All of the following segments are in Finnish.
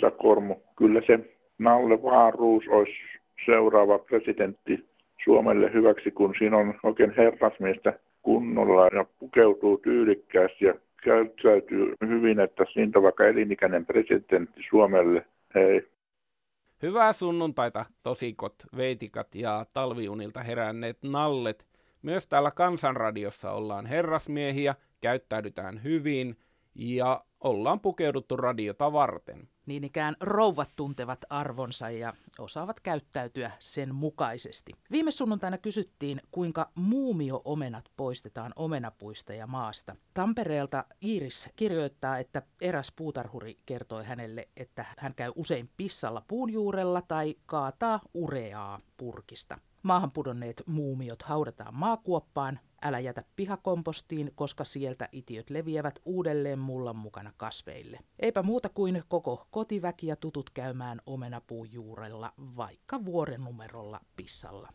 Terve tässä Visa Kormu. Kyllä se Nalle Vaaruus olisi seuraava presidentti Suomelle hyväksi, kun siinä on oikein herrasmiestä kunnolla ja pukeutuu tyylikkäästi ja käyttäytyy hyvin, että siitä vaikka elinikäinen presidentti Suomelle. Hei. Hyvää sunnuntaita, tosikot, veitikat ja talviunilta heränneet nallet. Myös täällä Kansanradiossa ollaan herrasmiehiä, käyttäydytään hyvin ja ollaan pukeuduttu radiota varten. Niin ikään rouvat tuntevat arvonsa ja osaavat käyttäytyä sen mukaisesti. Viime sunnuntaina kysyttiin, kuinka muumio-omenat poistetaan omenapuista ja maasta. Tampereelta Iiris kirjoittaa, että eräs puutarhuri kertoi hänelle, että hän käy usein pissalla puun juurella tai kaataa ureaa purkista. Maahan pudonneet muumiot haudataan maakuoppaan, älä jätä pihakompostiin, koska sieltä itiöt leviävät uudelleen mullan mukana kasveille. Eipä muuta kuin koko kotiväki ja tutut käymään omenapuun juurella, vaikka vuoren numerolla pissalla.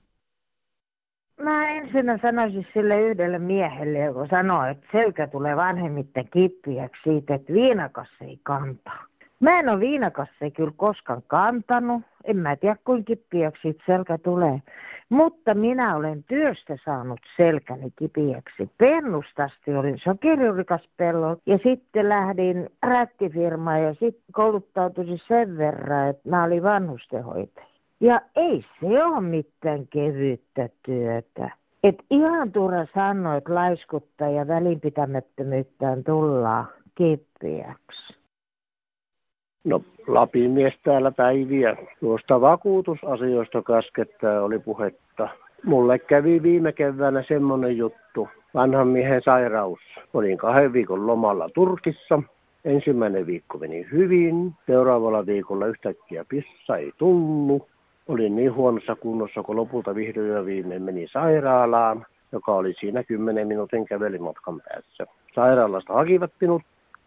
Mä ensin sanoisin sille yhdelle miehelle, joka sanoo, että selkä tulee vanhemmitten kippiäksi siitä, että viinakas ei kantaa. Mä en ole viinakasseja kyllä koskaan kantanut. En mä tiedä kuinka kipiäksi selkä tulee. Mutta minä olen työstä saanut selkäni kipiäksi. Pennustasti olin sokeriurikas pello ja sitten lähdin rättifirmaan ja sitten kouluttautuisin sen verran, että mä olin vanhustenhoitaja. Ja ei se ole mitään kevyttä työtä. Et ihan turha sanoa, että laiskutta ja välinpitämättömyyttään tullaan kipeäksi. No Lapin mies täällä päiviä. Tuosta vakuutusasioista kaskettaa oli puhetta. Mulle kävi viime keväänä semmonen juttu. Vanhan miehen sairaus. Olin kahden viikon lomalla Turkissa. Ensimmäinen viikko meni hyvin. Seuraavalla viikolla yhtäkkiä pissa ei tullut. Olin niin huonossa kunnossa, kun lopulta vihdoin ja viimein meni sairaalaan, joka oli siinä 10 minuutin kävelimatkan päässä. Sairaalasta hakivat minut.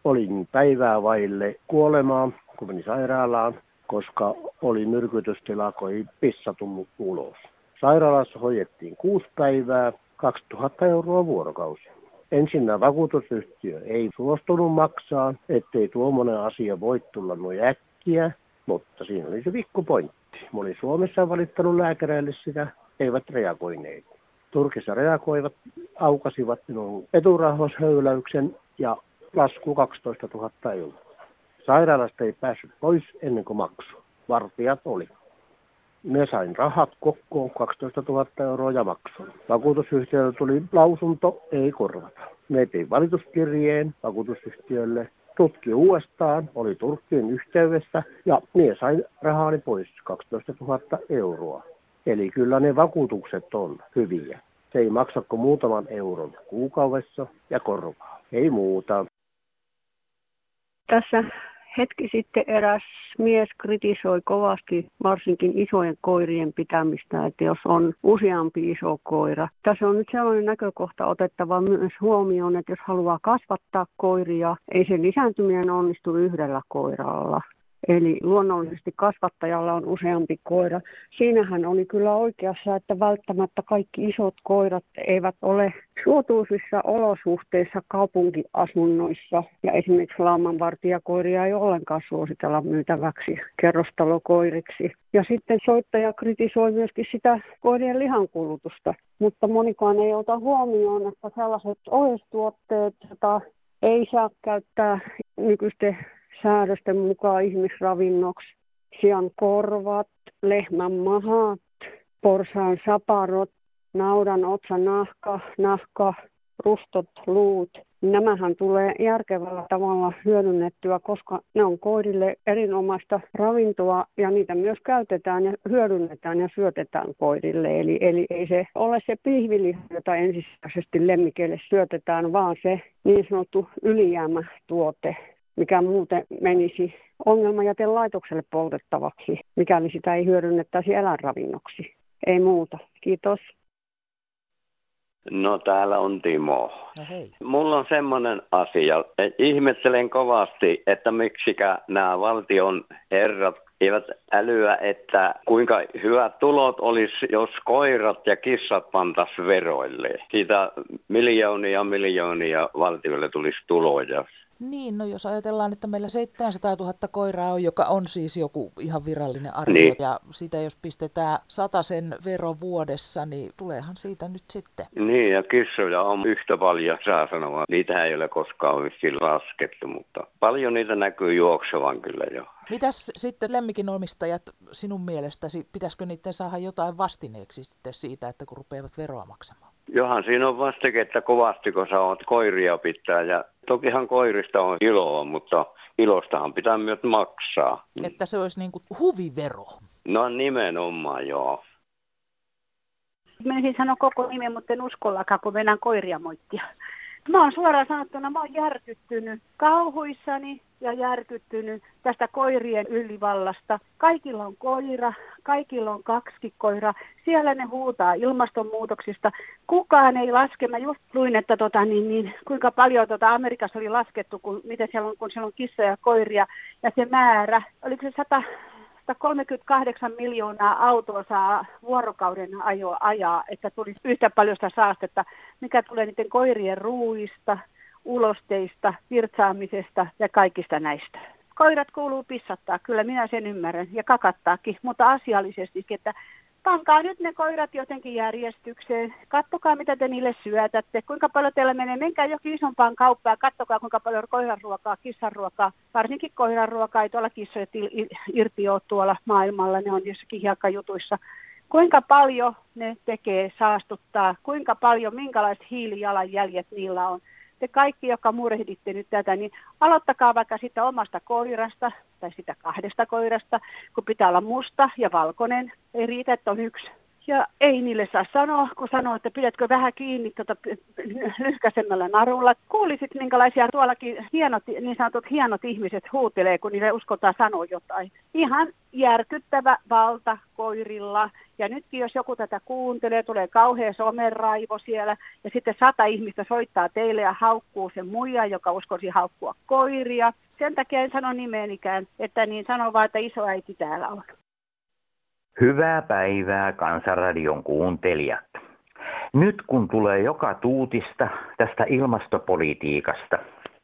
Olin päivää vaille kuolemaa kun meni sairaalaan, koska oli myrkytystila, kun ei pissa tullut ulos. Sairaalassa hoidettiin kuusi päivää, 2000 euroa vuorokausi. Ensinnä vakuutusyhtiö ei suostunut maksaa, ettei tuommoinen asia voi tulla noin äkkiä, mutta siinä oli se pikkupointti. Mä olin Suomessa valittanut lääkäreille sitä, eivät reagoineet. Turkissa reagoivat, aukasivat minun eturahvashöyläyksen ja lasku 12 000 euroa. Sairaalasta ei päässyt pois ennen kuin maksu. Vartijat oli. Me sain rahat kokoon 12 000 euroa ja maksun. Vakuutusyhtiöltä tuli lausunto, ei korvata. Me tein valituskirjeen vakuutusyhtiölle, tutki uudestaan, oli Turkkiin yhteydessä ja minä sain rahani pois 12 000 euroa. Eli kyllä ne vakuutukset on hyviä. Se ei maksa kuin muutaman euron kuukaudessa ja korvaa. Ei muuta. Tässä hetki sitten eräs mies kritisoi kovasti varsinkin isojen koirien pitämistä, että jos on useampi iso koira. Tässä on nyt sellainen näkökohta otettava myös huomioon, että jos haluaa kasvattaa koiria, ei se lisääntyminen onnistu yhdellä koiralla. Eli luonnollisesti kasvattajalla on useampi koira. Siinähän oli kyllä oikeassa, että välttämättä kaikki isot koirat eivät ole suotuisissa olosuhteissa kaupunkiasunnoissa. Ja esimerkiksi laumanvartijakoiria ei ollenkaan suositella myytäväksi kerrostalokoiriksi. Ja sitten soittaja kritisoi myöskin sitä koirien lihankulutusta. Mutta monikaan ei ota huomioon, että sellaiset ohjeistuotteet, joita ei saa käyttää nykyisten säädösten mukaan ihmisravinnoksi sian korvat, lehmän mahat, porsaan saparot, naudan otsa, nahka, nahka, rustot, luut. Nämähän tulee järkevällä tavalla hyödynnettyä, koska ne on koirille erinomaista ravintoa ja niitä myös käytetään ja hyödynnetään ja syötetään koirille. Eli, eli ei se ole se pihviliha, jota ensisijaisesti lemmikeille syötetään, vaan se niin sanottu ylijäämätuote, mikä muuten menisi ongelmajätelaitokselle poltettavaksi, mikäli sitä ei hyödynnettäisi eläinravinnoksi. Ei muuta. Kiitos. No täällä on Timo. No hei. Mulla on semmoinen asia, että ihmettelen kovasti, että miksikä nämä valtion herrat eivät älyä, että kuinka hyvät tulot olisi, jos koirat ja kissat pantas veroille. Siitä miljoonia miljoonia valtiolle tulisi tuloja. Niin, no jos ajatellaan, että meillä 700 000 koiraa on, joka on siis joku ihan virallinen arvio, Niin. ja siitä jos pistetään sen vero vuodessa, niin tuleehan siitä nyt sitten. Niin, ja kissoja on yhtä paljon, saa sanoa. Niitä ei ole koskaan vissiin laskettu, mutta paljon niitä näkyy juoksevan kyllä jo. Mitäs sitten lemmikin omistajat sinun mielestäsi, pitäisikö niiden saada jotain vastineeksi sitten siitä, että kun rupeavat veroa maksamaan? Johan siinä on vastiketta kovasti, kun sä oot koiria pitää. Ja tokihan koirista on iloa, mutta ilostahan pitää myös maksaa. Että se olisi niin kuin huvivero. No nimenomaan joo. Menisin sanoa koko nimen, mutta en uskollakaan, kun mennään koiria moittia. Mä oon suoraan sanottuna, mä oon järkyttynyt kauhuissani ja järkyttynyt tästä koirien ylivallasta. Kaikilla on koira, kaikilla on kaksi koira. Siellä ne huutaa ilmastonmuutoksista. Kukaan ei laske. Mä just luin, että tota, niin, niin, kuinka paljon tota Amerikassa oli laskettu, kun, miten siellä on, kun siellä on kissoja ja koiria. Ja se määrä, oliko se 100, 138 miljoonaa autoa saa vuorokauden ajoa ajaa, että tulisi yhtä paljon sitä saastetta, mikä tulee niiden koirien ruuista, ulosteista, virtsaamisesta ja kaikista näistä. Koirat kuuluu pissattaa, kyllä minä sen ymmärrän, ja kakattaakin, mutta asiallisesti, että pankaa nyt ne koirat jotenkin järjestykseen. Kattokaa, mitä te niille syötätte. Kuinka paljon teillä menee. Menkää jokin isompaan kauppaan ja kattokaa, kuinka paljon koiranruokaa, kissanruokaa, varsinkin koiranruokaa, ei tuolla kissoja irti ole tuolla maailmalla. Ne on jossakin hiekkajutuissa. Kuinka paljon ne tekee saastuttaa, kuinka paljon, minkälaiset hiilijalanjäljet niillä on te kaikki, jotka murehditte nyt tätä, niin aloittakaa vaikka sitä omasta koirasta tai sitä kahdesta koirasta, kun pitää olla musta ja valkoinen. Ei riitä, että on yksi. Ja ei niille saa sanoa, kun sanoo, että pidätkö vähän kiinni tuota lyhkäisemmällä narulla. Kuulisit, minkälaisia tuollakin hienot, niin sanotut hienot ihmiset huutelee, kun niille uskotaan sanoa jotain. Ihan järkyttävä valta koirilla. Ja nytkin, jos joku tätä kuuntelee, tulee kauhea someraivo siellä, ja sitten sata ihmistä soittaa teille ja haukkuu sen muija, joka uskoisi haukkua koiria. Sen takia en sano nimeenikään, että niin sano vaan, että isoäiti täällä on. Hyvää päivää Kansanradion kuuntelijat. Nyt kun tulee joka tuutista tästä ilmastopolitiikasta,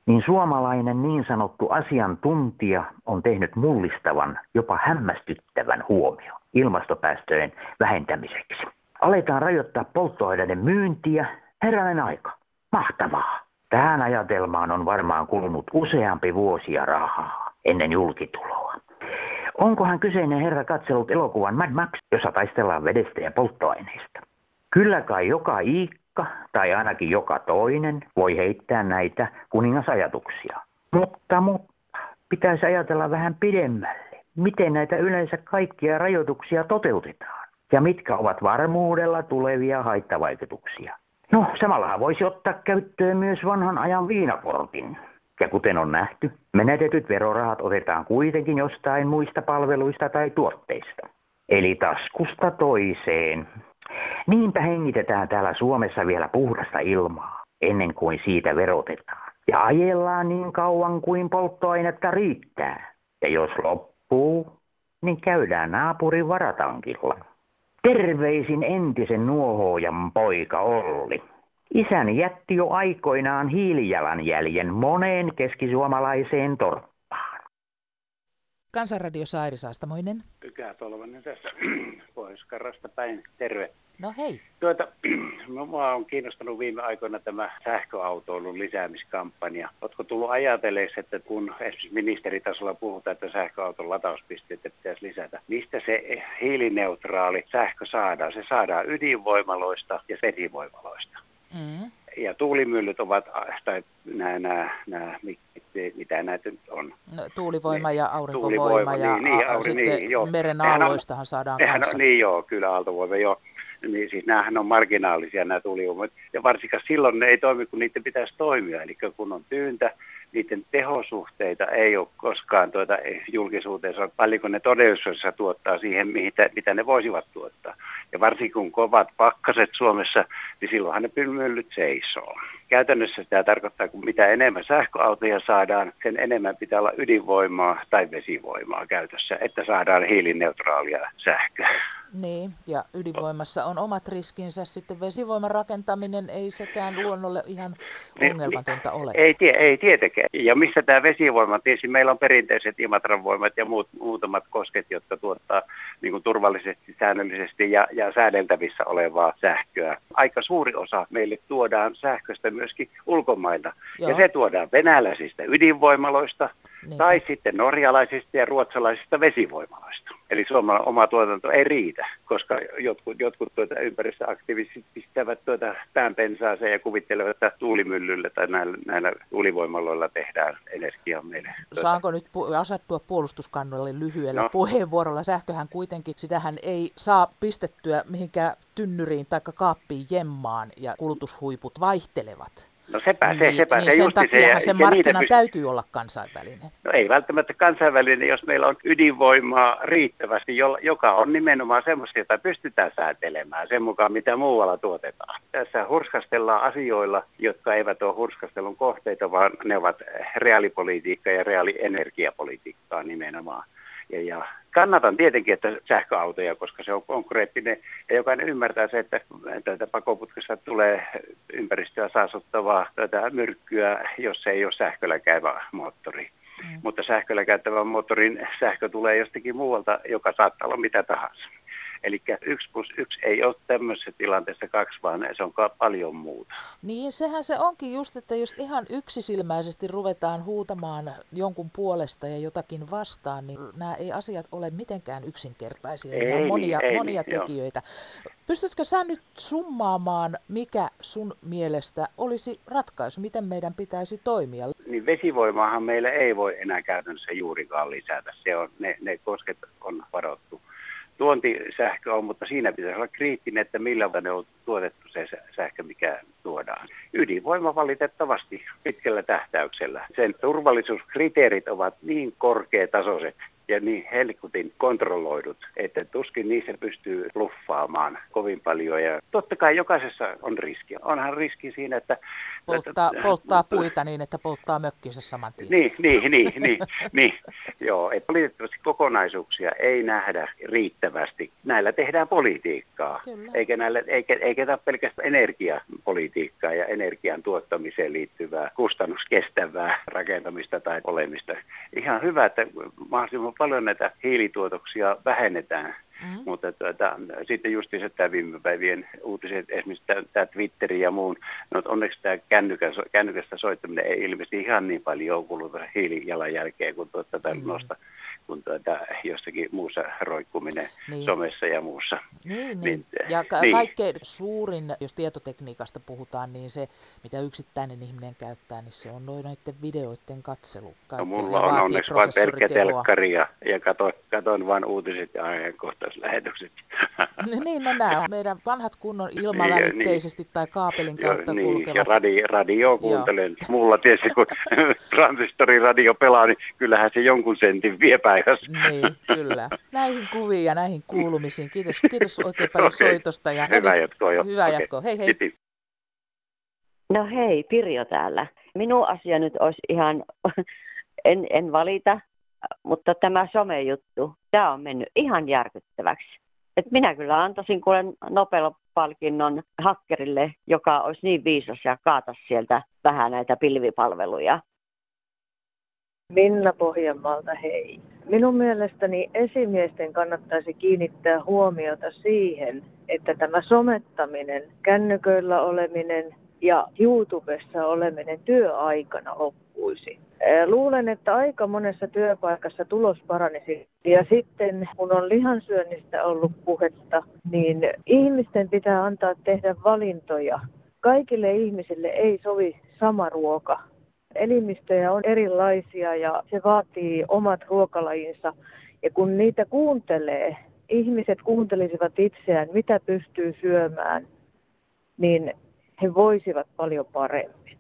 niin suomalainen niin sanottu asiantuntija on tehnyt mullistavan, jopa hämmästyttävän huomio ilmastopäästöjen vähentämiseksi. Aletaan rajoittaa polttoaineiden myyntiä. Herranen aika. Mahtavaa. Tähän ajatelmaan on varmaan kulunut useampi vuosia rahaa ennen julkituloa. Onkohan kyseinen herra katsellut elokuvan Mad Max, jossa taistellaan vedestä ja polttoaineista? Kyllä kai joka iikka, tai ainakin joka toinen, voi heittää näitä kuningasajatuksia. Mutta, mutta, pitäisi ajatella vähän pidemmälle. Miten näitä yleensä kaikkia rajoituksia toteutetaan? Ja mitkä ovat varmuudella tulevia haittavaikutuksia? No, samallahan voisi ottaa käyttöön myös vanhan ajan viinakortin. Ja kuten on nähty, menetetyt verorahat otetaan kuitenkin jostain muista palveluista tai tuotteista. Eli taskusta toiseen. Niinpä hengitetään täällä Suomessa vielä puhdasta ilmaa, ennen kuin siitä verotetaan. Ja ajellaan niin kauan kuin polttoainetta riittää. Ja jos loppuu, niin käydään naapurin varatankilla. Terveisin entisen nuohoojan poika Olli. Isäni jätti jo aikoinaan hiilijalanjäljen moneen keskisuomalaiseen torppaan. Kansanradio Sairi Saastamoinen. Pykää Tolvanen tässä pohjois päin. Terve. No hei. Tuota, minua on kiinnostanut viime aikoina tämä sähköautoilun lisäämiskampanja. Oletko tullut ajatelleeksi, että kun esimerkiksi ministeritasolla puhutaan, että sähköauton latauspisteitä pitäisi lisätä, mistä se hiilineutraali sähkö saadaan? Se saadaan ydinvoimaloista ja vesivoimaloista. Mm. Ja tuulimyllyt ovat, tai nämä, nämä, nämä mitä näitä nyt on. No, tuulivoima ja aurinkovoima tuulivoima, ja niin, niin, a, sitten niin, joo. meren aalloistahan saadaan nehän kanssa. On, niin joo, kyllä aaltovoima joo. Niin siis nämähän on marginaalisia nämä tuulivoimat. Ja varsinkaan silloin ne ei toimi, kun niiden pitäisi toimia. Eli kun on tyyntä, niiden tehosuhteita ei ole koskaan tuota julkisuuteen, paljonko ne todellisuudessa tuottaa siihen, mitä, mitä ne voisivat tuottaa. Ja varsinkin kun kovat pakkaset Suomessa, niin silloinhan ne pylmyllyt seisoo. Käytännössä sitä tarkoittaa, kun mitä enemmän sähköautoja saadaan, sen enemmän pitää olla ydinvoimaa tai vesivoimaa käytössä, että saadaan hiilineutraalia sähköä. Niin, ja ydinvoimassa on omat riskinsä. Sitten vesivoiman rakentaminen ei sekään luonnolle ihan niin, ongelmatonta ole. Ei, tie, ei tietenkään. Ja missä tämä vesivoima? Tietysti meillä on perinteiset Imatran voimat ja muut, muutamat kosket, jotka tuottaa niin kuin turvallisesti, säännöllisesti ja, ja säädeltävissä olevaa sähköä. Aika suuri osa meille tuodaan sähköstä myöskin ulkomailta. Joo. Ja se tuodaan venäläisistä ydinvoimaloista niin. tai sitten norjalaisista ja ruotsalaisista vesivoimaloista. Eli suomalainen oma tuotanto ei riitä, koska jotkut, jotkut tuota ympäristöaktivistit pistävät tuota päänpensaaseen ja kuvittelevat, että tuulimyllyllä tai näillä, näillä tuulivoimaloilla tehdään energiaa meille. Tuota. Saanko nyt pu- asettua puolustuskannalle lyhyellä no. puheenvuorolla? Sähköhän kuitenkin, sitähän ei saa pistettyä mihinkään tynnyriin tai kaappiin jemmaan ja kulutushuiput vaihtelevat. No sepä se, niin, sepä niin se sen takia se, sen markkinan pyst- täytyy olla kansainvälinen. No ei välttämättä kansainvälinen, jos meillä on ydinvoimaa riittävästi, joka on nimenomaan semmoista, jota pystytään säätelemään sen mukaan, mitä muualla tuotetaan. Tässä hurskastellaan asioilla, jotka eivät ole hurskastelun kohteita, vaan ne ovat reaalipolitiikkaa ja reaalienergiapolitiikkaa nimenomaan. Ja, ja kannatan tietenkin, että sähköautoja, koska se on konkreettinen ja jokainen ymmärtää se, että tätä pakoputkessa tulee ympäristöä saasuttavaa tätä myrkkyä, jos ei ole sähköllä käyvä moottori. Mm. Mutta sähköllä käyttävän moottorin sähkö tulee jostakin muualta, joka saattaa olla mitä tahansa. Eli yksi plus yksi ei ole tämmöisessä tilanteessa kaksi, vaan se on paljon muuta. Niin, sehän se onkin just, että jos ihan yksisilmäisesti ruvetaan huutamaan jonkun puolesta ja jotakin vastaan, niin nämä ei asiat ole mitenkään yksinkertaisia. Ei, on monia, ei, monia niin, tekijöitä. Joo. Pystytkö sä nyt summaamaan, mikä sun mielestä olisi ratkaisu, miten meidän pitäisi toimia? Niin vesivoimaahan meillä ei voi enää käytännössä juurikaan lisätä. Se on, ne, ne kosket on varottu tuontisähkö on, mutta siinä pitäisi olla kriittinen, että millä ne on tuotettu se sähkö, mikä tuodaan. Ydinvoima valitettavasti pitkällä tähtäyksellä. Sen turvallisuuskriteerit ovat niin korkeatasoiset, ja niin helkutin kontrolloidut, että tuskin niissä pystyy luffaamaan kovin paljon. Ja totta kai jokaisessa on riski. Onhan riski siinä, että... Polttaa, että, polttaa puita niin, että polttaa mökkinsä saman tien. Niin, niin, niin, niin, niin. Joo, että valitettavasti kokonaisuuksia ei nähdä riittävästi. Näillä tehdään politiikkaa, Kyllä. eikä, näillä, eikä, eikä tämä pelkästään energiapolitiikkaa ja energian tuottamiseen liittyvää kustannuskestävää rakentamista tai olemista. Ihan hyvä, että mahdollisimman paljon näitä hiilituotoksia vähennetään. Mm-hmm. Mutta tuota, sitten justiinsa tämä viime päivien uutiset, esimerkiksi tämä Twitteri ja muun, no onneksi tämä kännykästä, kännykästä soittaminen ei ilmeisesti ihan niin paljon kuluta hiilijalanjälkeen kuin tuota, mm-hmm. nosta kuin tuota, jossakin muussa roikkuminen niin. somessa ja muussa. Niin, niin. niin ja ka- niin. kaikkein suurin, jos tietotekniikasta puhutaan, niin se, mitä yksittäinen ihminen käyttää, niin se on noin noiden videoiden katselu. No, mulla on onneksi vain pelkkä telkkari ja, ja katon, katon vain uutiset ja ajankohtaislähetykset. niin, no nämä meidän vanhat kunnon ilmavälitteisesti niin, tai kaapelin kautta jo, niin, kulkevat. Ja radio, radio kuuntelen. Joo. Mulla tietysti kun transistoriradio pelaa, niin kyllähän se jonkun sentin vie päivässä. Niin, kyllä. Näihin kuviin ja näihin kuulumisiin. Kiitos, kiitos oikein paljon okay. soitosta. Ja hyvää jatkoa jo. Hyvää okay. jatkoa. Hei hei. Kiitos. No hei, Pirjo täällä. Minun asia nyt olisi ihan, en, en valita, mutta tämä somejuttu, tämä on mennyt ihan järkyttäväksi. Et minä kyllä antaisin kuulen Nobel-palkinnon hakkerille, joka olisi niin viisas ja kaatas sieltä vähän näitä pilvipalveluja. Minna Pohjanmaalta, hei. Minun mielestäni esimiesten kannattaisi kiinnittää huomiota siihen, että tämä somettaminen, kännyköillä oleminen ja YouTubessa oleminen työaikana loppuisi. Luulen, että aika monessa työpaikassa tulos paranisi. Ja sitten kun on lihansyönnistä ollut puhetta, niin ihmisten pitää antaa tehdä valintoja. Kaikille ihmisille ei sovi sama ruoka elimistöjä on erilaisia ja se vaatii omat ruokalajinsa. Ja kun niitä kuuntelee, ihmiset kuuntelisivat itseään, mitä pystyy syömään, niin he voisivat paljon paremmin.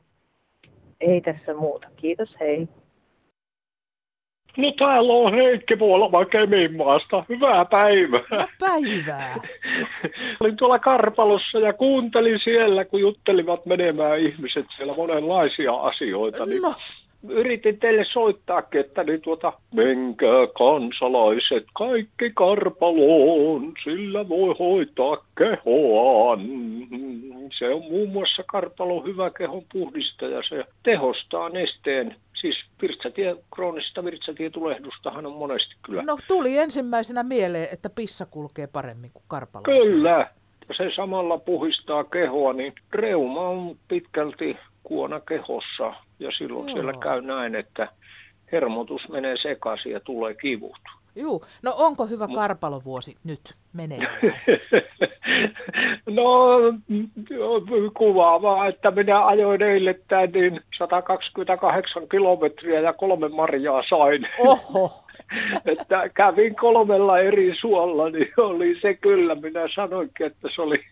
Ei tässä muuta. Kiitos, hei. No täällä on Heikki Vuolama Keminmaasta. Hyvää päivää. No päivää. Olin tuolla Karpalossa ja kuuntelin siellä, kun juttelivat menemään ihmiset siellä monenlaisia asioita. Niin no, yritin teille soittaakin, että niin tuota, menkää kansalaiset kaikki karpaloon, sillä voi hoitaa kehoaan. Se on muun muassa karpalon hyvä kehon puhdistaja, se tehostaa nesteen siis virtsatie, kroonisesta virtsatietulehdustahan on monesti kyllä. No tuli ensimmäisenä mieleen, että pissa kulkee paremmin kuin karpalo. Kyllä, ja se samalla puhistaa kehoa, niin reuma on pitkälti kuona kehossa ja silloin Joo. siellä käy näin, että hermotus menee sekaisin ja tulee kivut. Juu, no onko hyvä karpalovuosi nyt menee? no kuvaavaa, että minä ajoin eilettäin niin 128 kilometriä ja kolme marjaa sain. Oho! että kävin kolmella eri suolla, niin oli se kyllä. Minä sanoinkin, että se oli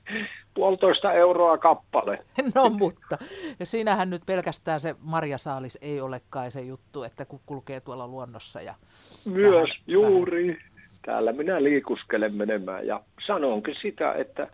puolitoista euroa kappale. No mutta, ja siinähän nyt pelkästään se marjasaalis ei ole kai se juttu, että kun kulkee tuolla luonnossa. Ja Myös, vähän, juuri. Vähän. Täällä minä liikuskelen menemään ja sanonkin sitä, että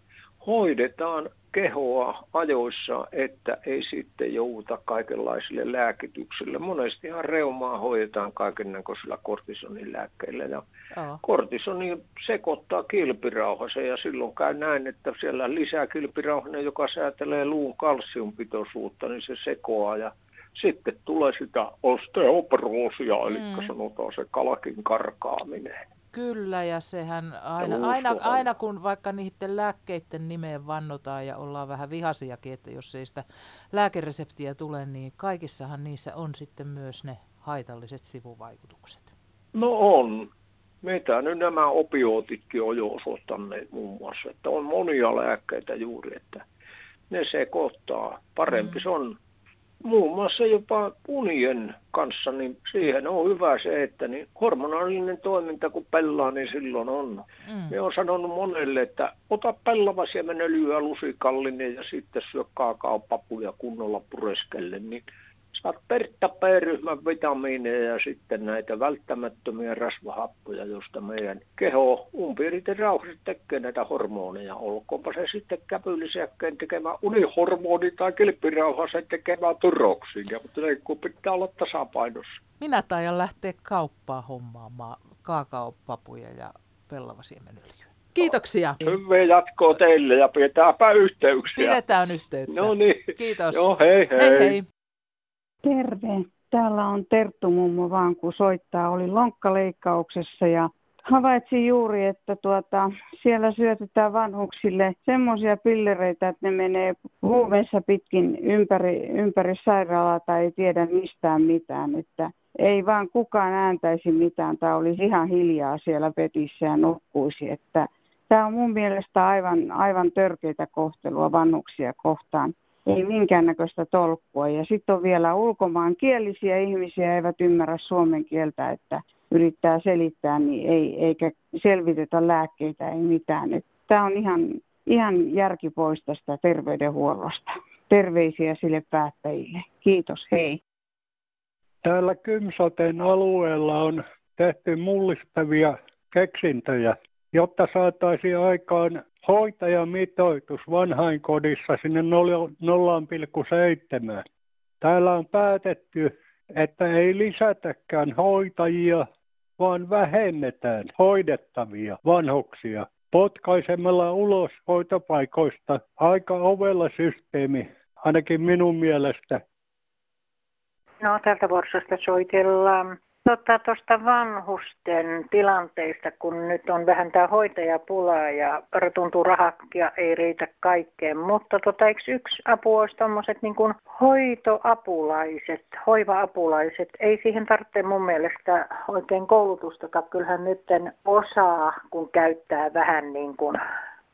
hoidetaan kehoa ajoissa, että ei sitten jouduta kaikenlaisille lääkityksille. Monestihan reumaa hoidetaan kaikennäköisillä kortisonin lääkkeillä ja oh. kortisoni sekoittaa kilpirauhasen ja silloin käy näin, että siellä lisää kilpirauhanen, joka säätelee luun kalsiumpitoisuutta, niin se sekoaa ja sitten tulee sitä osteoporoosia, eli mm. sanotaan se kalakin karkaaminen. Kyllä, ja sehän aina, aina, aina kun vaikka niiden lääkkeiden nimeen vannotaan ja ollaan vähän vihasiakin, että jos ei sitä lääkereseptiä tule, niin kaikissahan niissä on sitten myös ne haitalliset sivuvaikutukset. No on. Mitä nyt nämä opiootitkin on jo osoittaneet muun muassa, että on monia lääkkeitä juuri, että ne sekoittaa. Parempi mm. se on muun muassa jopa unien kanssa, niin siihen on hyvä se, että niin hormonaalinen toiminta kun pelaa, niin silloin on. Mm. Me on sanonut monelle, että ota pellavasiemenöljyä lusikallinen ja sitten syö kaakaopapuja kunnolla pureskelle, niin saat Pertta B-ryhmän vitamiineja ja sitten näitä välttämättömiä rasvahappoja, josta meidän keho umpiiriten rauhassa tekee näitä hormoneja. Olkoonpa se sitten käpylisäkkeen tekemä unihormoni tai kilpirauhasen tekemä turoksia, mutta ne kun pitää olla tasapainossa. Minä taidan lähteä kauppaa hommaamaan kaakaopapuja ja pellavasiemenöljyä. Kiitoksia. Hyvää jatkoa teille ja pidetäänpä yhteyksiä. Pidetään yhteyttä. No niin. Kiitos. Joo, hei hei. hei, hei. Terve. Täällä on Terttu mummo vaan, kun soittaa. Oli lonkkaleikkauksessa ja havaitsin juuri, että tuota, siellä syötetään vanhuksille semmoisia pillereitä, että ne menee huumeissa pitkin ympäri, ympäri sairaalaa tai ei tiedä mistään mitään. Että ei vaan kukaan ääntäisi mitään tai olisi ihan hiljaa siellä petissä ja nukkuisi. Että tämä on mun mielestä aivan, aivan törkeitä kohtelua vanhuksia kohtaan ei minkäännäköistä tolkkua. Ja sitten on vielä ulkomaankielisiä ihmisiä, eivät ymmärrä suomen kieltä, että yrittää selittää, niin ei, eikä selvitetä lääkkeitä, ei mitään. Tämä on ihan, ihan järki pois tästä terveydenhuollosta. Terveisiä sille päättäjille. Kiitos, hei. Täällä Kymsoten alueella on tehty mullistavia keksintöjä, jotta saataisiin aikaan hoitajamitoitus vanhainkodissa sinne 0,7. Täällä on päätetty, että ei lisätäkään hoitajia, vaan vähennetään hoidettavia vanhuksia potkaisemalla ulos hoitopaikoista aika ovella systeemi, ainakin minun mielestä. No tältä Vorsasta soitellaan. Tota, vanhusten tilanteista, kun nyt on vähän tämä hoitajapula ja tuntuu rahakia ei riitä kaikkeen, mutta tota, eikö yksi apu olisi tuommoiset niin hoitoapulaiset, hoiva-apulaiset, ei siihen tarvitse mun mielestä oikein koulutusta, kyllähän nyt osaa, kun käyttää vähän niin kuin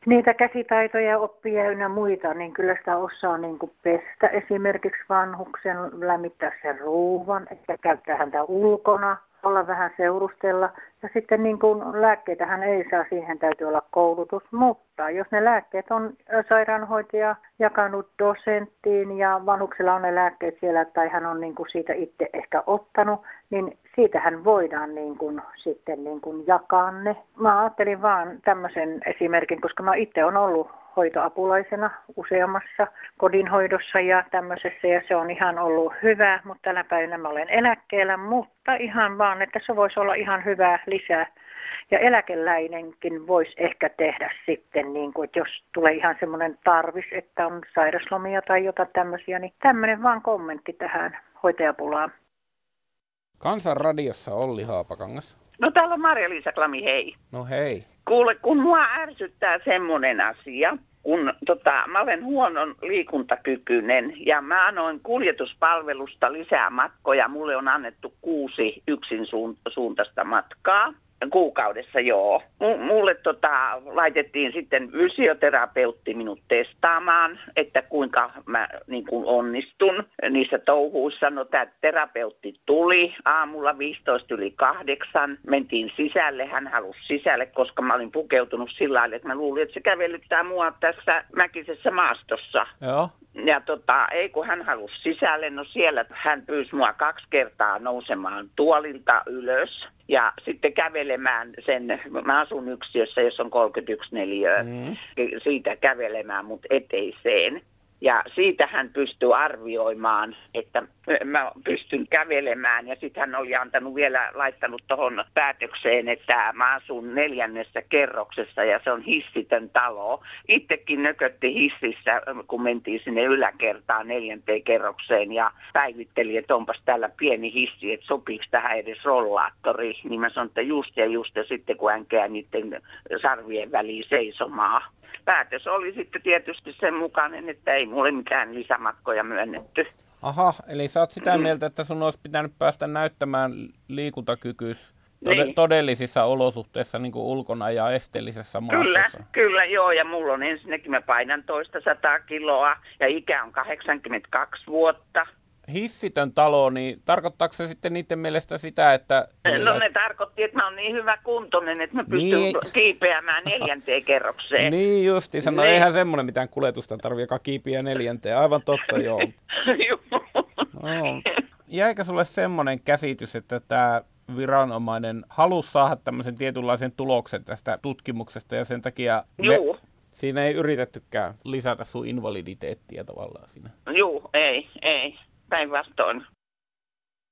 niitä käsitaitoja oppia ynnä muita, niin kyllä sitä osaa niin kuin pestä. Esimerkiksi vanhuksen, lämmittää sen ruuvan, että käyttää häntä ulkona, olla vähän seurustella. Ja sitten niin kuin lääkkeitähän ei saa, siihen täytyy olla koulutus, mutta jos ne lääkkeet on sairaanhoitaja jakanut dosenttiin ja vanhuksella on ne lääkkeet siellä tai hän on niin kuin siitä itse ehkä ottanut, niin siitähän voidaan niin kuin, sitten niin kuin jakaa ne. Mä ajattelin vaan tämmöisen esimerkin, koska mä itse olen ollut hoitoapulaisena useammassa kodinhoidossa ja tämmöisessä ja se on ihan ollut hyvä, mutta tänä päivänä mä olen eläkkeellä, mutta ihan vaan, että se voisi olla ihan hyvä lisää. Ja eläkeläinenkin voisi ehkä tehdä sitten, niin kuin, että jos tulee ihan semmoinen tarvis, että on sairaslomia tai jotain tämmöisiä, niin tämmöinen vaan kommentti tähän hoitajapulaan. Kansan radiossa Olli Haapakangas. No täällä on Marja-Liisa Klami, hei. No hei. Kuule, kun mua ärsyttää semmoinen asia, kun tota, mä olen huonon liikuntakykyinen ja mä annoin kuljetuspalvelusta lisää matkoja. Mulle on annettu kuusi yksin suuntaista matkaa kuukaudessa, joo. M- mulle tota, laitettiin sitten fysioterapeutti minut testaamaan, että kuinka mä niin kuin onnistun niissä touhuissa. No tämä terapeutti tuli aamulla 15 yli kahdeksan. Mentiin sisälle, hän halusi sisälle, koska mä olin pukeutunut sillä lailla, että mä luulin, että se kävelyttää mua tässä mäkisessä maastossa. Joo. Ja tota, ei kun hän halusi sisälle, no siellä hän pyysi mua kaksi kertaa nousemaan tuolilta ylös ja sitten kävelemään sen, mä asun yksiössä, jossa on 31 neliöä, mm. siitä kävelemään mut eteiseen. Ja siitä hän pystyy arvioimaan, että mä pystyn kävelemään. Ja sitten hän oli antanut vielä, laittanut tuohon päätökseen, että mä asun neljännessä kerroksessa ja se on hissitön talo. Itsekin nökötti hississä, kun mentiin sinne yläkertaan neljänteen kerrokseen ja päivitteli, että onpas täällä pieni hissi, että sopiiko tähän edes rollaattori. Niin mä sanoin, että just ja just ja sitten kun hän niiden sarvien väliin seisomaan päätös oli sitten tietysti sen mukainen, että ei mulle mitään lisämatkoja myönnetty. Aha, eli sä oot sitä mieltä, että sun olisi pitänyt päästä näyttämään liikuntakykyys tod- niin. todellisissa olosuhteissa niin kuin ulkona ja esteellisessä maastossa. Kyllä, kyllä joo, ja mulla on ensinnäkin, mä painan toista sataa kiloa ja ikä on 82 vuotta hissitön talo, niin tarkoittaako se sitten niiden mielestä sitä, että... No ne tarkoitti, että mä oon niin hyvä kuntoinen, että mä pystyn niin. kiipeämään neljänteen kerrokseen. Niin justi, sano, niin. eihän semmoinen mitään kuljetusta tarvitse, joka kiipiä neljänteen. Aivan totta, joo. no. Jäikö sulle semmoinen käsitys, että tämä viranomainen halusi saada tämmöisen tietynlaisen tuloksen tästä tutkimuksesta ja sen takia me, siinä ei yritettykään lisätä sun invaliditeettia tavallaan siinä? Joo, ei, ei päinvastoin.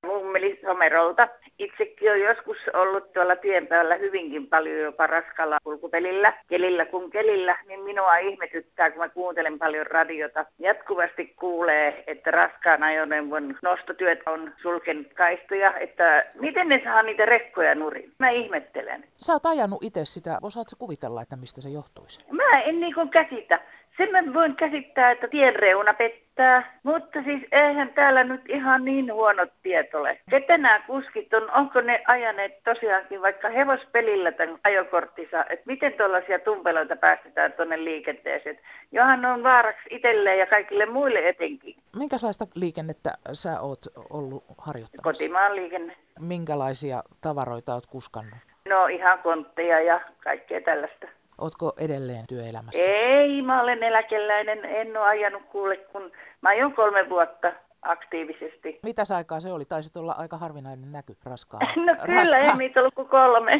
Mummeli Somerolta. Itsekin on joskus ollut tuolla tien päällä hyvinkin paljon jopa raskalla kulkupelillä, kelillä kun kelillä, niin minua ihmetyttää, kun mä kuuntelen paljon radiota. Jatkuvasti kuulee, että raskaan ajoneuvon nostotyöt on sulkenut kaistoja, että miten ne saa niitä rekkoja nurin. Mä ihmettelen. Sä oot ajanut itse sitä, osaatko kuvitella, että mistä se johtuisi? Mä en niin käsitä. Sen mä voin käsittää, että tien reuna pettää, mutta siis eihän täällä nyt ihan niin huonot tiet ole. Ketä nämä kuskit on, onko ne ajaneet tosiaankin vaikka hevospelillä tämän ajokorttissa, että miten tuollaisia tumpeloita päästetään tuonne liikenteeseen. Johan on vaaraksi itselleen ja kaikille muille etenkin. Minkälaista liikennettä sä oot ollut harjoittamassa? Kotimaan liikenne. Minkälaisia tavaroita oot kuskannut? No ihan kontteja ja kaikkea tällaista. Ootko edelleen työelämässä? Ei, mä olen eläkeläinen. En ole ajanut kuule, kun mä ajon kolme vuotta aktiivisesti. Mitäs aikaa se oli? Taisit olla aika harvinainen näky raskaan. No kyllä, raskaan. ei niitä ollut kuin kolme.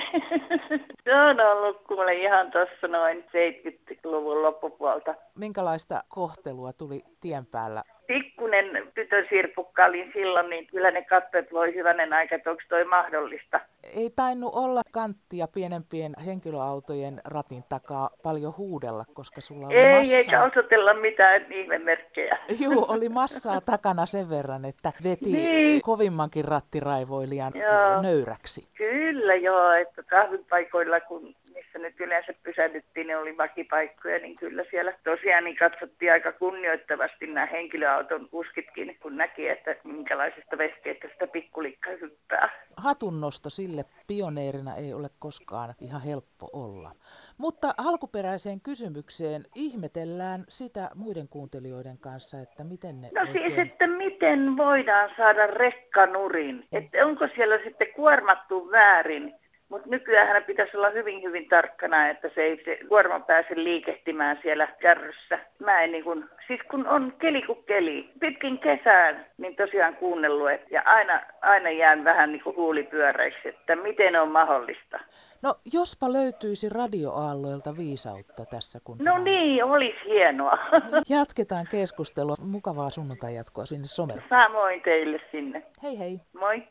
se on ollut kuule ihan tuossa noin 70-luvun loppupuolta. Minkälaista kohtelua tuli tien päällä pikkunen tytön sirpukka olin silloin, niin kyllä ne katsoivat, että voi hyvänen aika, että onko toi mahdollista. Ei tainnut olla kanttia pienempien henkilöautojen ratin takaa paljon huudella, koska sulla oli Ei, massaa. eikä osoitella mitään ihmemerkkejä. Joo, oli massaa takana sen verran, että veti niin. kovimmankin rattiraivoilijan joo. nöyräksi. Kyllä joo, että kahvipaikoilla kun missä nyt yleensä pysähdyttiin, ne oli vakipaikkoja, niin kyllä siellä tosiaan niin katsottiin aika kunnioittavasti nämä henkilöauton kuskitkin, kun näki, että minkälaisesta vehkeestä sitä pikkulikka hyppää. Hatunnosto sille pioneerina ei ole koskaan ihan helppo olla. Mutta alkuperäiseen kysymykseen ihmetellään sitä muiden kuuntelijoiden kanssa, että miten ne No oikein... siis, että miten voidaan saada rekkanurin? Mm. Että onko siellä sitten kuormattu väärin? Mutta nykyään pitäisi olla hyvin, hyvin tarkkana, että se ei se kuorma pääse liikehtimään siellä kärryssä. Mä en niin kun, siis kun on keli kuin keli, pitkin kesään, niin tosiaan kuunnellut, et, ja aina, aina jään vähän niin kuin huulipyöreiksi, että miten on mahdollista. No, jospa löytyisi radioaalloilta viisautta tässä. Kun no niin, olisi hienoa. Jatketaan keskustelua. Mukavaa sunnuntai jatkoa sinne someroon. Samoin teille sinne. Hei hei. Moi.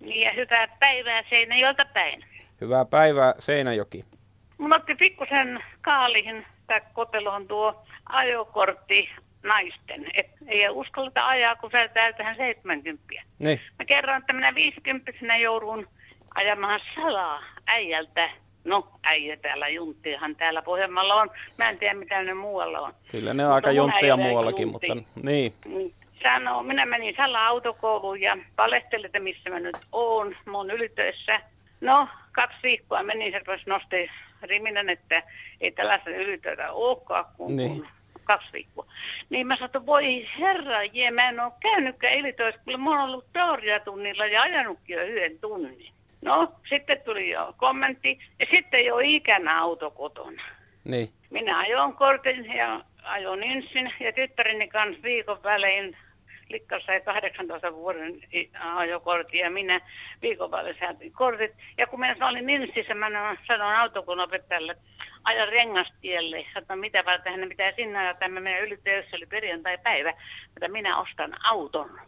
Niin ja hyvää päivää Seinäjolta päin. Hyvää päivää Seinäjoki. Mun otti pikkusen kaalihin tai koteloon tuo ajokortti naisten. Et ei uskalleta ajaa, kun sä täytähän 70. Niin. Mä kerron, että minä 50 joudun ajamaan salaa äijältä. No, äijä täällä, junttiahan täällä Pohjanmaalla on. Mä en tiedä, mitä ne muualla on. Kyllä ne on aika junttia muuallakin, juntti. mutta niin. Niin. Sanoo, minä menin sala-autokouluun ja palestelin, että missä mä nyt oon. Mä oon ylitöissä. No, kaksi viikkoa menin, se rupesi nosti riminen, että ei tällaista ylitöitä olekaan kuin, Niin. kuin kaksi viikkoa. Niin mä sanoin, että voi herra jee, mä en ole käynytkään ylitöissä, kyllä mä oon ollut teoriatunnilla ja ajanutkin jo yhden tunnin. No, sitten tuli jo kommentti ja sitten jo ikänä auto kotona. Niin. Minä ajoin kortin ja ajoin ensin ja tyttäreni kanssa viikon välein. Likka sai 18 vuoden ajokortin ja minä viikon välein saatiin kortit. Ja kun minä olin Inssissä, mä sanoin autokunopettajalle, että aja rengastielle. Sanoin, mitä varten hänen pitää sinne ajaa. Mä menen ylitöissä, oli perjantai-päivä, että minä ostan auton.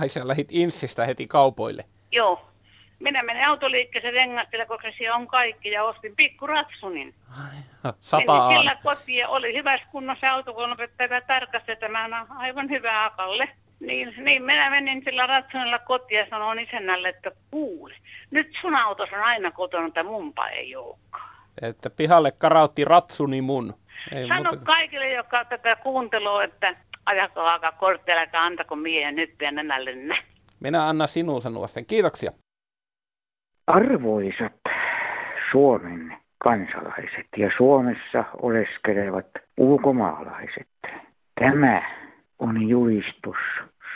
Ai sä lähit Insistä heti kaupoille. Joo. Minä menen autoliikkeeseen rengastille, koska siellä on kaikki ja ostin pikkuratsunin. Sata Menin sillä kotiin oli hyvässä kunnossa autokoulunopettaja tarkasti, että mä aivan hyvää akalle. Niin, niin minä menin sillä ratsunilla kotiin ja sanoin isännälle, että kuule, nyt sun autos on aina kotona, että munpa ei olekaan. Että pihalle karautti ratsuni mun. Ei Sano muuta kaikille, joka tätä kuuntelua, että ajakaa aika älkää antako miehen nyt pian nenälle Minä annan sinun sanoa sen. Kiitoksia. Arvoisat Suomen kansalaiset ja Suomessa oleskelevat ulkomaalaiset, tämä on julistus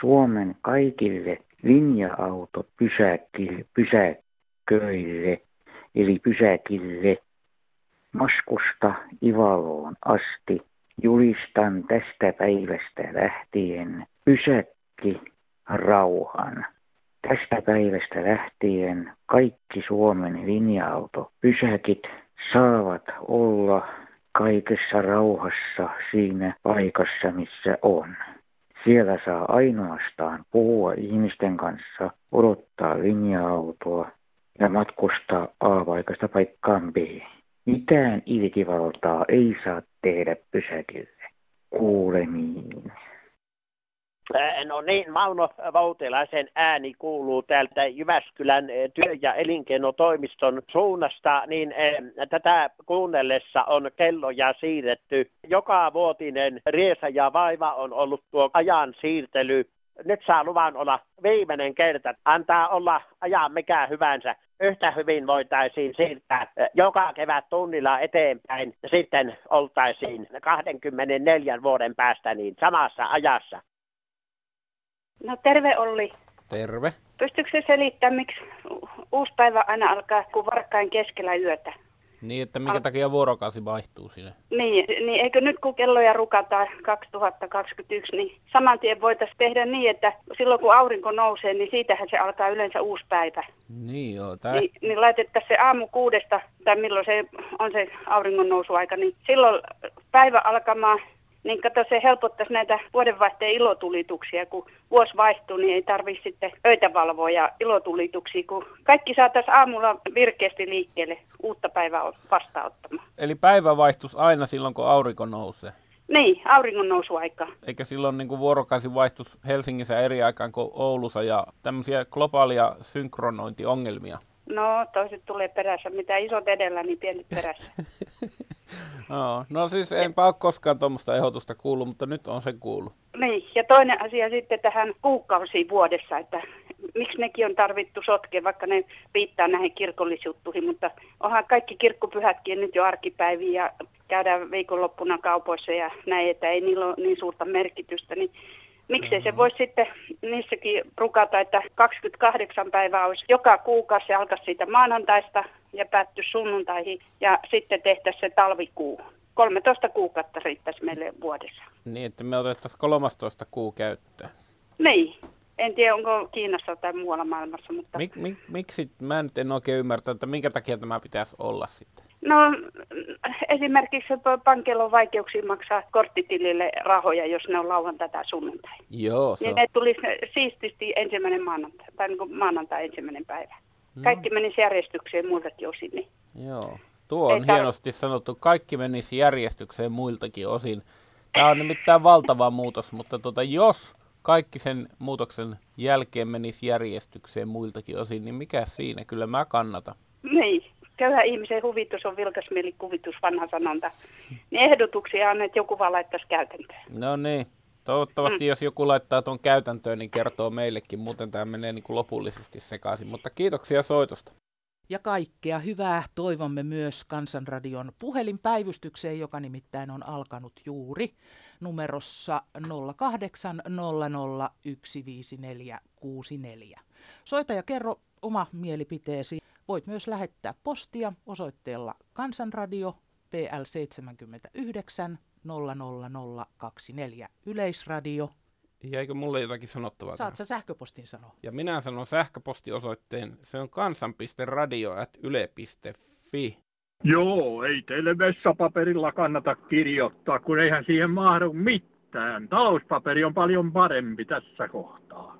Suomen kaikille linja-autopysäköille, eli pysäkille Maskusta Ivaloon asti. Julistan tästä päivästä lähtien pysäkki rauhan. Tästä päivästä lähtien kaikki Suomen linja-autopysäkit saavat olla kaikessa rauhassa siinä paikassa, missä on. Siellä saa ainoastaan puhua ihmisten kanssa, odottaa linja-autoa ja matkustaa A-paikasta paikkaan B. Mitään ilkivaltaa ei saa tehdä pysäkille. Kuulemiin. No niin, Mauno Voutilaisen ääni kuuluu täältä Jyväskylän työ- ja elinkeinotoimiston suunnasta, niin tätä kuunnellessa on kelloja siirretty. Joka vuotinen riesa ja vaiva on ollut tuo ajan siirtely. Nyt saa luvan olla viimeinen kerta. Antaa olla ajan mikä hyvänsä. Yhtä hyvin voitaisiin siirtää joka kevät tunnilla eteenpäin. Sitten oltaisiin 24 vuoden päästä niin samassa ajassa. No terve Olli. Terve. Pystytkö se selittämään, miksi uusi päivä aina alkaa kuin varkkain keskellä yötä? Niin, että minkä takia vuorokausi vaihtuu sinne. Niin, niin eikö nyt kun kelloja rukataan 2021, niin saman tien voitaisiin tehdä niin, että silloin kun aurinko nousee, niin siitähän se alkaa yleensä uusi päivä. Niin joo, tää... Niin, niin laitettaisiin se aamu kuudesta, tai milloin se on se auringon nousuaika, niin silloin päivä alkamaan, niin kato se helpottaisi näitä vuodenvaihteen ilotulituksia, kun vuosi vaihtuu, niin ei tarvitse sitten öitä valvoa ja ilotulituksia, kun kaikki saataisiin aamulla virkeästi liikkeelle uutta päivää vastaanottamaan. Eli päivä vaihtuisi aina silloin, kun aurinko nousee. Niin, auringon nousuaika. Eikä silloin niin kuin vuorokausi vaihtuisi Helsingissä eri aikaan kuin Oulussa ja tämmöisiä globaalia synkronointiongelmia. No, toiset tulee perässä. Mitä isot edellä, niin pienet perässä. No, no siis enpä ole koskaan tuommoista ehdotusta kuullut, mutta nyt on se kuullut. Niin, ja toinen asia sitten tähän kuukausiin vuodessa, että miksi nekin on tarvittu sotkea, vaikka ne viittaa näihin kirkollisjuttuihin, mutta onhan kaikki kirkkopyhätkin nyt jo arkipäiviä ja käydään viikonloppuna kaupoissa ja näin, että ei niillä ole niin suurta merkitystä, niin miksei se voisi sitten niissäkin rukata, että 28 päivää olisi joka kuukausi ja alkaisi siitä maanantaista ja päätty sunnuntaihin ja sitten tehtäisiin se talvikuu. 13 kuukautta riittäisi meille vuodessa. Niin, että me otettaisiin 13 kuu käyttöön. Niin. En tiedä, onko Kiinassa tai muualla maailmassa, mutta... Mik, mik, miksi, mä nyt en oikein ymmärtä, että minkä takia tämä pitäisi olla sitten? No esimerkiksi pankilla on vaikeuksia maksaa korttitilille rahoja, jos ne on lauantai tai sunnuntai. Joo, se Niin on. ne tulisi siististi ensimmäinen maanantai, tai niin maanantai ensimmäinen päivä. Kaikki menisi järjestykseen muiltakin osin. Niin. Joo. Tuo on Ei tar- hienosti sanottu. Kaikki menisi järjestykseen muiltakin osin. Tämä on nimittäin valtava muutos, mutta tuota, jos kaikki sen muutoksen jälkeen menisi järjestykseen muiltakin osin, niin mikä siinä? Kyllä mä kannatan. Niin, köyhä ihmisen huvitus on vilkas mielikuvitus, vanha sanonta. Niin ehdotuksia on, että joku vaan laittaisi käytäntöön. No niin. Toivottavasti mm. jos joku laittaa tuon käytäntöön, niin kertoo meillekin. Muuten tämä menee niin kuin lopullisesti sekaisin. Mutta kiitoksia soitosta. Ja kaikkea hyvää toivomme myös Kansanradion puhelinpäivystykseen, joka nimittäin on alkanut juuri numerossa 0800 Soita ja kerro oma mielipiteesi. Voit myös lähettää postia osoitteella Kansanradio PL 79 00024 Yleisradio. Jäikö mulle jotakin sanottavaa? Saat sä sähköpostin sanoa? Ja minä sanon sähköpostiosoitteen. Se on kansan.radio.yle.fi. Joo, ei teille vessapaperilla kannata kirjoittaa, kun eihän siihen mahdu mitään. Talouspaperi on paljon parempi tässä kohtaa.